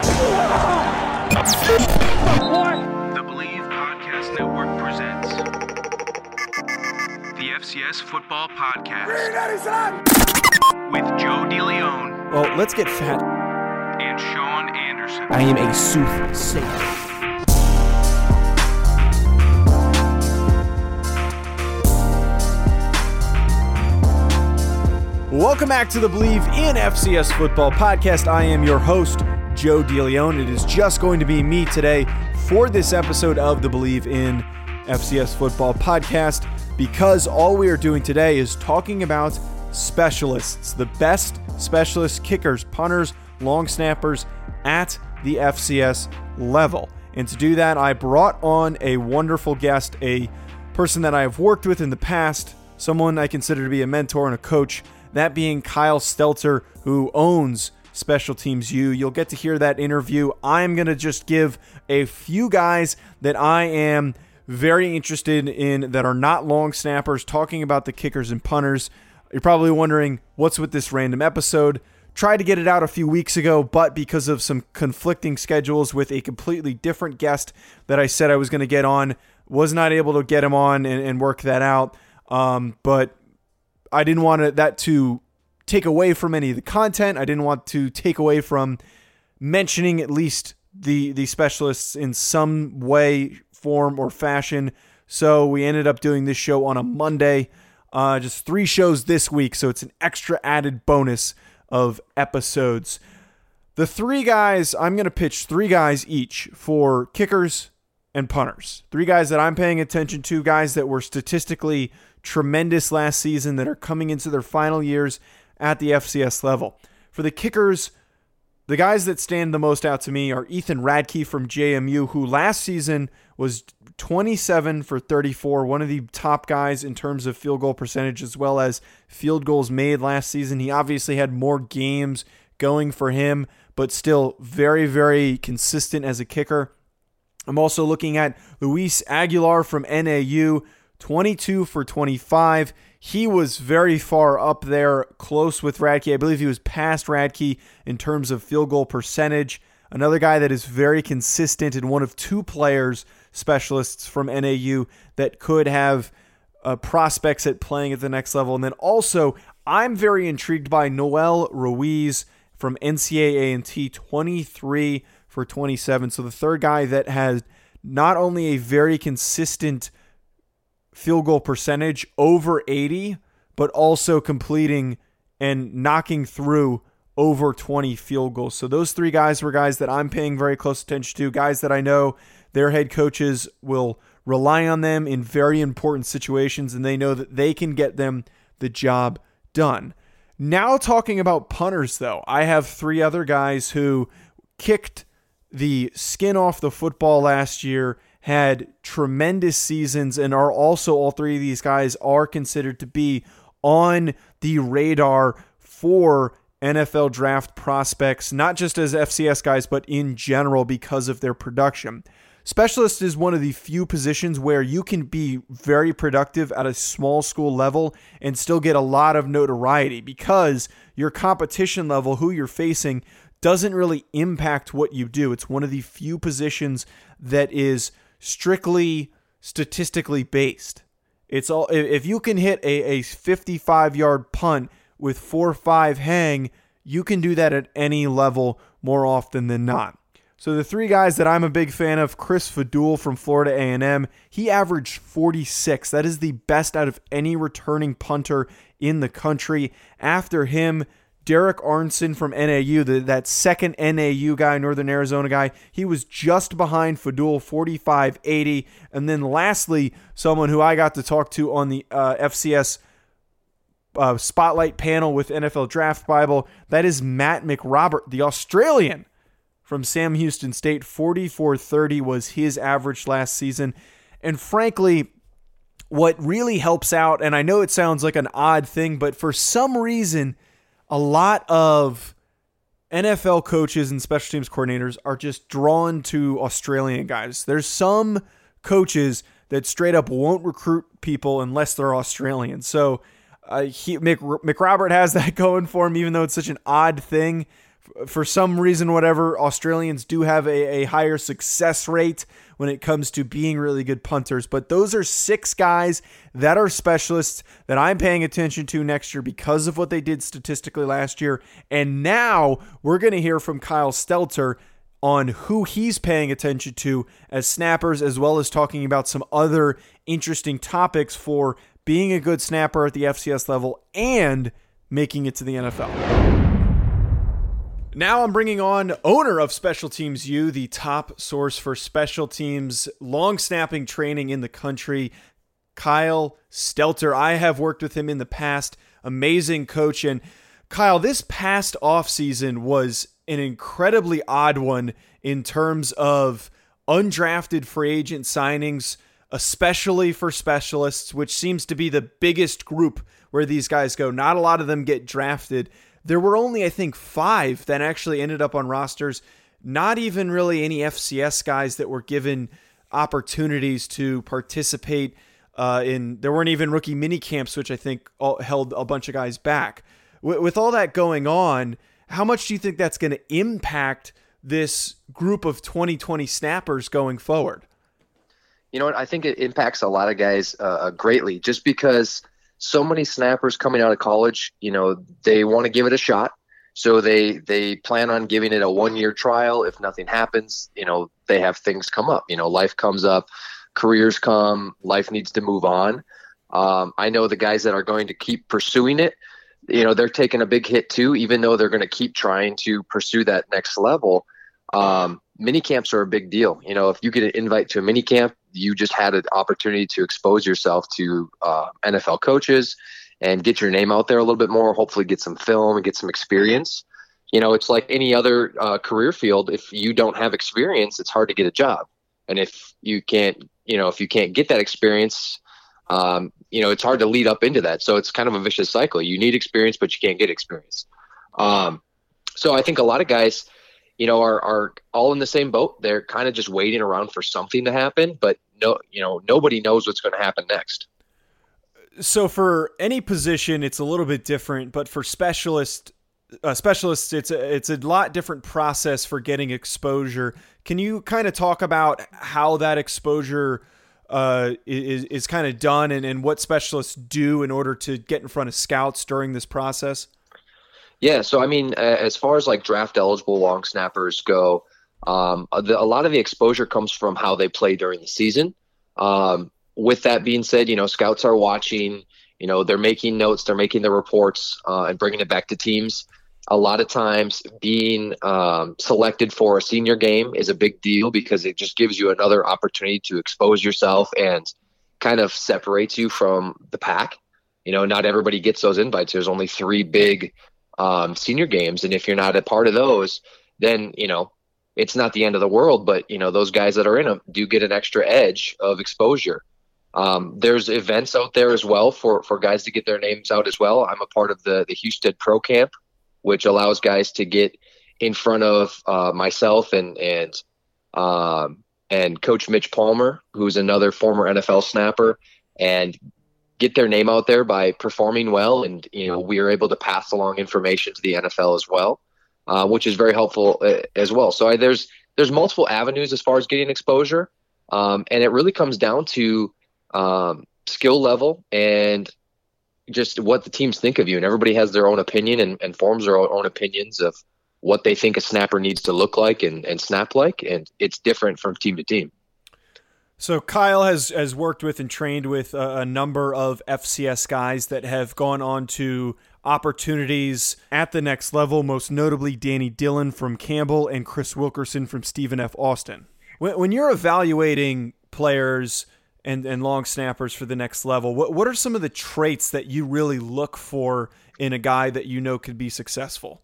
The Bleav Podcast Network presents the FCS Football Podcast with Joe DeLeon Well, let's get fat. and Sean Anderson. I am a soothsayer. Welcome back to the Bleav in FCS Football podcast. I am your host, Joe DeLeon. It is just going to be me today for this episode of the Believe in FCS Football podcast because all we are doing today is talking about specialists, the best specialists, kickers, punters, long snappers at the FCS level. And to do that, I brought on a wonderful guest, a person that I have worked with in the past, someone I consider to be a mentor and a coach, that being Kyle Stelter, who owns Special Teams U. You'll get to hear that interview. I'm going to just give a few guys that I am very interested in that are not long snappers, talking about the kickers and punters. You're probably wondering what's with this random episode. Tried to get it out a few weeks ago, but because of some conflicting schedules with a completely different guest that I said I was going to get on, was not able to get him on and, and work that out. Um, but I didn't want that to take away from any of the content. I didn't want to take away from mentioning at least the the specialists in some way, form, or fashion. So we ended up doing this show on a Monday. Uh, just three shows this week, so it's an extra added bonus of episodes. The three guys, I'm going to pitch three guys each for kickers and punters. Three guys that I'm paying attention to, guys that were statistically tremendous last season that are coming into their final years at the FCS level. For the kickers, the guys that stand the most out to me are Ethan Ratke from JMU, who last season was 27 for 34, one of the top guys in terms of field goal percentage as well as field goals made last season. He obviously had more games going for him, but still very, very consistent as a kicker. I'm also looking at Luis Aguilar from NAU, 22 for 25. He was very far up there, close with Ratke. I believe he was past Ratke in terms of field goal percentage. Another guy that is very consistent and one of two players, specialists from NAU, that could have uh, prospects at playing at the next level. And then also, I'm very intrigued by Noel Ruiz from NC A&T, 23 for 27. So the third guy that has not only a very consistent field goal percentage over 80, but also completing and knocking through over 20 field goals. So those three guys were guys that I'm paying very close attention to, guys that I know their head coaches will rely on them in very important situations and they know that they can get them the job done. Now talking about punters though, I have three other guys who kicked the skin off the football last year, had tremendous seasons, and are also all three of these guys are considered to be on the radar for NFL draft prospects, not just as FCS guys, but in general because of their production. Specialist is one of the few positions where you can be very productive at a small school level and still get a lot of notoriety because your competition level, who you're facing, doesn't really impact what you do. It's one of the few positions that is strictly statistically based. It's all if you can hit a, a 55 yard punt with four five hang, you can do that at any level more often than not. So the three guys that I'm a big fan of, Chris Faddoul from Florida A&M, he averaged 46. That is the best out of any returning punter in the country. After him, Derek Arnson from NAU, the, that second NAU guy, Northern Arizona guy, he was just behind Faddoul, 45 80. And then lastly, someone who I got to talk to on the uh, FCS uh, spotlight panel with NFL Draft Bible, that is Matt McRobert, the Australian from Sam Houston State. 44 30 was his average last season. And frankly, what really helps out, and I know it sounds like an odd thing, but for some reason, a lot of NFL coaches and special teams coordinators are just drawn to Australian guys. There's some coaches that straight up won't recruit people unless they're Australian. So uh, he, Mick, McRobert has that going for him, even though it's such an odd thing. For some reason, whatever, Australians do have a, a higher success rate when it comes to being really good punters. But those are six guys that are specialists that I'm paying attention to next year because of what they did statistically last year. And now we're going to hear from Kyle Stelter on who he's paying attention to as snappers, as well as talking about some other interesting topics for being a good snapper at the FCS level and making it to the NFL. Now I'm bringing on owner of Special Teams U, the top source for special teams long snapping training in the country, Kyle Stelter. I have worked with him in the past. Amazing coach. And Kyle, this past offseason was an incredibly odd one in terms of undrafted free agent signings, especially for specialists, which seems to be the biggest group where these guys go. Not a lot of them get drafted. There were only, I think, five that actually ended up on rosters. Not even really any FCS guys that were given opportunities to participate uh, in. There weren't even rookie mini camps, which I think all, held a bunch of guys back. W- with all that going on, how much do you think that's going to impact this group of 2020 snappers going forward? You know what? I think it impacts a lot of guys uh, uh, greatly just because so many snappers coming out of college, you know, they want to give it a shot. So they they plan on giving it a one year trial. If nothing happens, you know, they have things come up. You know, life comes up, careers come, life needs to move on. Um, I know the guys that are going to keep pursuing it you know they're taking a big hit too even though they're going to keep trying to pursue that next level um, mini camps are a big deal you know if you get an invite to a mini camp you just had an opportunity to expose yourself to uh, nfl coaches and get your name out there a little bit more hopefully get some film and get some experience you know it's like any other uh, career field if you don't have experience it's hard to get a job and if you can't you know if you can't get that experience um, you know, it's hard to lead up into that. So it's kind of a vicious cycle. You need experience, but you can't get experience. Um, so I think a lot of guys, you know, are, are all in the same boat. They're kind of just waiting around for something to happen, but no, you know, nobody knows what's going to happen next. So for any position, it's a little bit different, but for specialist uh, specialists, it's a, it's a lot different process for getting exposure. Can you kind of talk about how that exposure uh, is, is kind of done and, and what specialists do in order to get in front of scouts during this process? Yeah, so I mean, as far as like draft eligible long snappers go, um, the, a lot of the exposure comes from how they play during the season. Um, with that being said, you know, scouts are watching, you know, they're making notes, they're making the reports uh, and bringing it back to teams a lot of times being um, selected for a senior game is a big deal because it just gives you another opportunity to expose yourself and kind of separates you from the pack. You know, not everybody gets those invites. There's only three big um, senior games, and if you're not a part of those, then you know it's not the end of the world. But you know, those guys that are in them do get an extra edge of exposure. Um, there's events out there as well for for guys to get their names out as well. I'm a part of the the Houston Pro Camp, which allows guys to get in front of uh, myself and and um, and Coach Mitch Palmer, who's another former NFL snapper, and get their name out there by performing well. And you know, we are able to pass along information to the NFL as well, uh, which is very helpful uh, as well. So I, there's there's multiple avenues as far as getting exposure, um, and it really comes down to um, skill level and just what the teams think of you, and everybody has their own opinion and, and forms their own opinions of what they think a snapper needs to look like and, and snap like, and it's different from team to team. So Kyle has has worked with and trained with a, a, number of FCS guys that have gone on to opportunities at the next level. Most notably, Danny Dillon from Campbell and Chris Wilkerson from Stephen F. Austin. When, when you're evaluating players and, and long snappers for the next level. What what are some of the traits that you really look for in a guy that you know could be successful?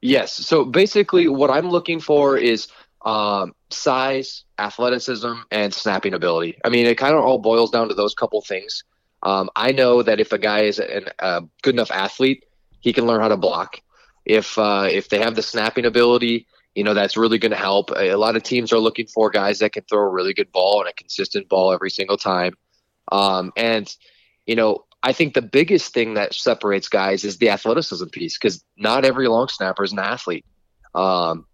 Yes. So basically, what I'm looking for is um, size, athleticism, and snapping ability. I mean, it kind of all boils down to those couple things. Um, I know that if a guy is a good enough athlete, he can learn how to block. If uh, if they have the snapping ability, you know that's really going to help. A, lot of teams are looking for guys that can throw a really good ball and a consistent ball every single time. Um, and you know, I think the biggest thing that separates guys is the athleticism piece because not every long snapper is an athlete. Um,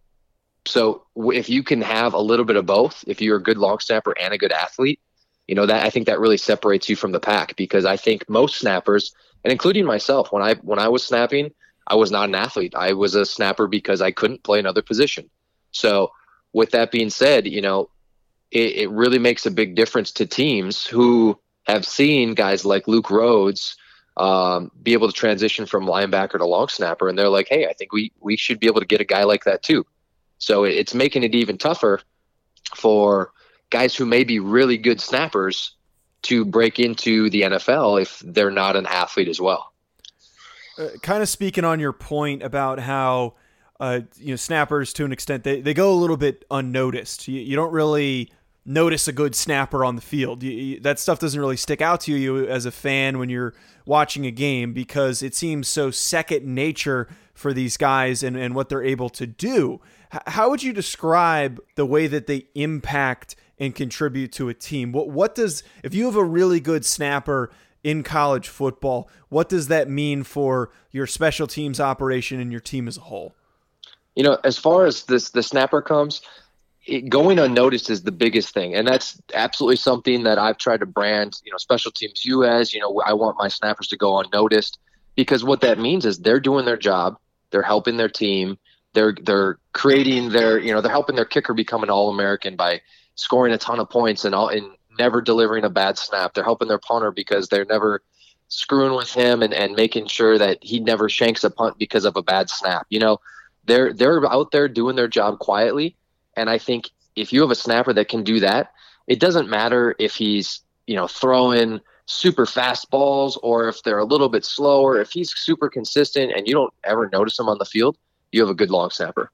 so if you can have a little bit of both, if you're a good long snapper and a good athlete, you know that I think that really separates you from the pack because I think most snappers, and including myself, when I when I was snapping, I was not an athlete. I was a snapper because I couldn't play another position. So with that being said, you know, it, it really makes a big difference to teams who have seen guys like Luke Rhodes um, be able to transition from linebacker to long snapper, and they're like, "Hey, I think we we should be able to get a guy like that too." So it's making it even tougher for guys who may be really good snappers to break into the NFL if they're not an athlete as well. Uh, kind of speaking on your point about how uh, you know snappers to an extent they, they go a little bit unnoticed. You, you don't really notice a good snapper on the field. You, you, that stuff doesn't really stick out to you as a fan when you're watching a game because it seems so second nature for these guys and, and what they're able to do. How would you describe the way that they impact and contribute to a team? What what does if you have a really good snapper in college football, what does that mean for your special teams operation and your team as a whole? You know, as far as this the snapper comes, it, going unnoticed is the biggest thing, and that's absolutely something that I've tried to brand. You know, Special Teams U as You know, I want my snappers to go unnoticed because what that means is they're doing their job, they're helping their team, they're they're creating their you know they're helping their kicker become an All American by scoring a ton of points and all and never delivering a bad snap. They're helping their punter because they're never screwing with him and, and making sure that he never shanks a punt because of a bad snap. You know, they're they're out there doing their job quietly and I think if you have a snapper that can do that, it doesn't matter if he's, you know, throwing super fast balls or if they're a little bit slower. If he's super consistent and you don't ever notice him on the field, you have a good long snapper.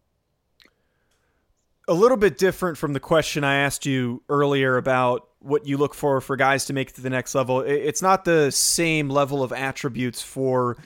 A little bit different from the question I asked you earlier about what you look for for guys to make it to the next level. It's not the same level of attributes for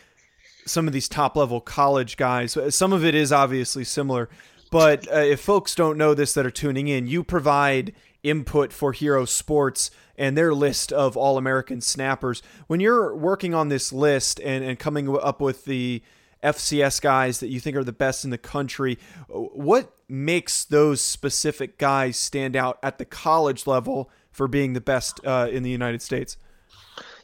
some of these top level college guys. Some of it is obviously similar, but uh, if folks don't know this that are tuning in, you provide input for Hero Sports and their list of All American snappers. When you're working on this list and, and coming up with the FCS guys that you think are the best in the country, what makes those specific guys stand out at the college level for being the best uh, in the United States?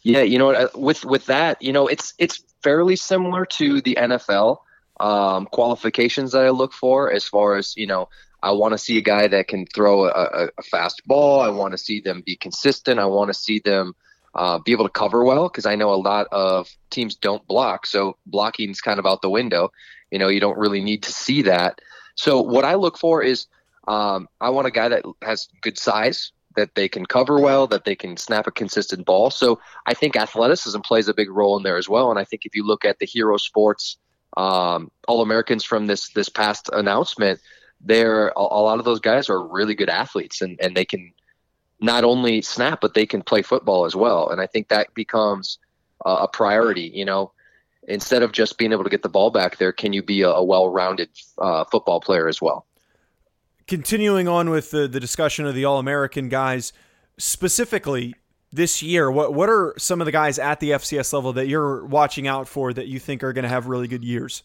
Yeah, you know, uh, with with that, you know, it's it's fairly similar to the NFL um, qualifications that I look for as far as, you know, I want to see a guy that can throw a, a fast ball. I want to see them be consistent. I want to see them uh, be able to cover well because I know a lot of teams don't block. So blocking is kind of out the window. You know, you don't really need to see that. So what I look for is um, I want a guy that has good size, that they can cover well, that they can snap a consistent ball. So I think athleticism plays a big role in there as well. And I think if you look at the Hero Sports um, All Americans from this this past announcement, they're a, a, lot of those guys are really good athletes, and and they can not only snap but they can play football as well. And I think that becomes uh, a priority. You know, instead of just being able to get the ball back there, can you be a, a well-rounded uh, football player as well? Continuing on with the, the discussion of the All American guys, specifically, this year, what what are some of the guys at the FCS level that you're watching out for that you think are going to have really good years?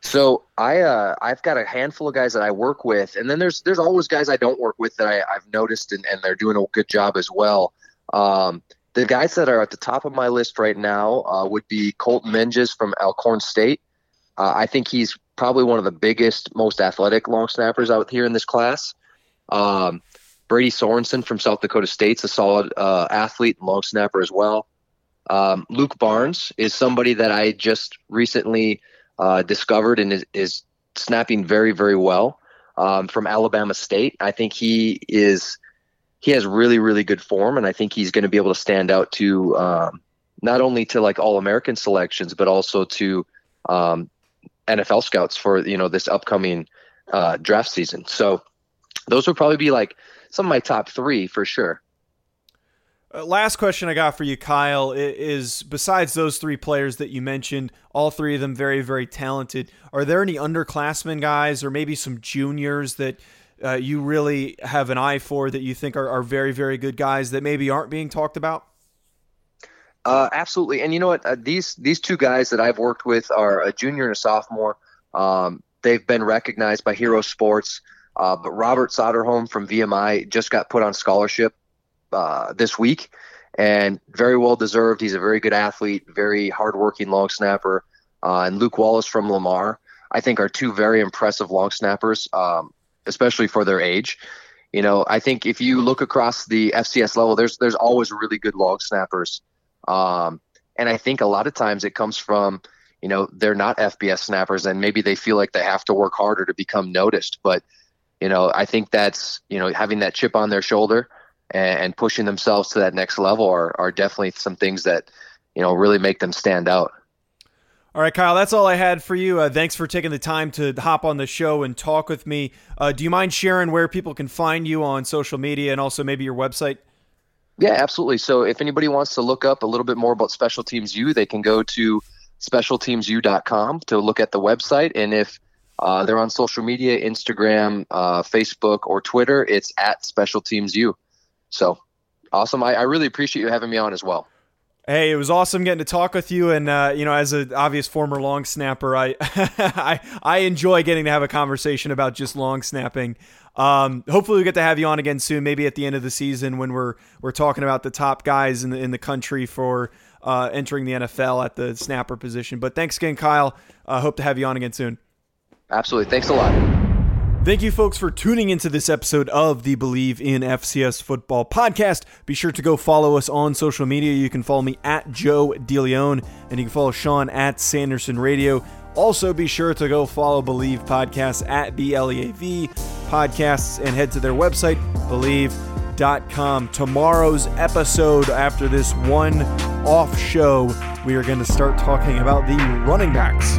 So I uh, I've got a handful of guys that I work with, and then there's there's always guys I don't work with that I, have noticed and, and they're doing a good job as well. Um, the guys that are at the top of my list right now uh, would be Colton Menges from Alcorn State. Uh, I think he's probably one of the biggest, most athletic long snappers out here in this class. Um, Brady Sorensen from South Dakota State's a solid uh, athlete and long snapper as well. Um, Luke Barnes is somebody that I just recently uh, discovered and is, is, snapping very, very well um, from Alabama State. I think he is he has really, really good form, and I think he's going to be able to stand out to um, not only to like All American selections, but also to um, NFL scouts for you know this upcoming uh, draft season. So those would probably be like some of my top three for sure. Uh, last question I got for you, Kyle, is besides those three players that you mentioned, all three of them very, very talented. Are there any underclassmen guys or maybe some juniors that uh, you really have an eye for that you think are, are, very, very good guys that maybe aren't being talked about? Uh, absolutely. And you know what? Uh, these these two guys that I've worked with are a junior and a sophomore. Um, they've been recognized by Hero Sports. Uh, but Robert Soderholm from VMI just got put on scholarship uh, this week, and very well deserved. He's a very good athlete, very hardworking long snapper. Uh, and Luke Wallace from Lamar, I think, are two very impressive long snappers, um, especially for their age. You know, I think if you look across the FCS level, there's there's always really good long snappers, um, and I think a lot of times it comes from you know they're not FBS snappers, and maybe they feel like they have to work harder to become noticed. But you know, I think that's you know having that chip on their shoulder and, pushing themselves to that next level are, are definitely some things that you know really make them stand out. All right, Kyle, that's all I had for you. Uh, thanks for taking the time to hop on the show and talk with me. Uh, do you mind sharing where people can find you on social media and also maybe your website? Yeah, absolutely. So if anybody wants to look up a little bit more about Special Teams U, they can go to specialteamsu.com to look at the website. And if uh, they're on social media, Instagram, uh, Facebook, or Twitter, it's at Special Teams U. So awesome. I, I really appreciate you having me on as well. Hey, it was awesome getting to talk with you, and uh, you know, as an obvious former long snapper, I, I I enjoy getting to have a conversation about just long snapping. Um, hopefully, we get to have you on again soon, maybe at the end of the season when we're we're talking about the top guys in the in the country for uh, entering the NFL at the snapper position. But thanks again, Kyle. Uh, hope to have you on again soon. Absolutely. Thanks a lot. Thank you, folks, for tuning into this episode of the Bleav in FCS Football podcast. Be sure to go follow us on social media. You can follow me at Joe DeLeon, and you can follow Sean at Sanderson Radio. Also, be sure to go follow Bleav Podcasts at BLEAV Podcasts and head to their website, bleav.com. Tomorrow's episode, after this one off show, we are going to start talking about the running backs.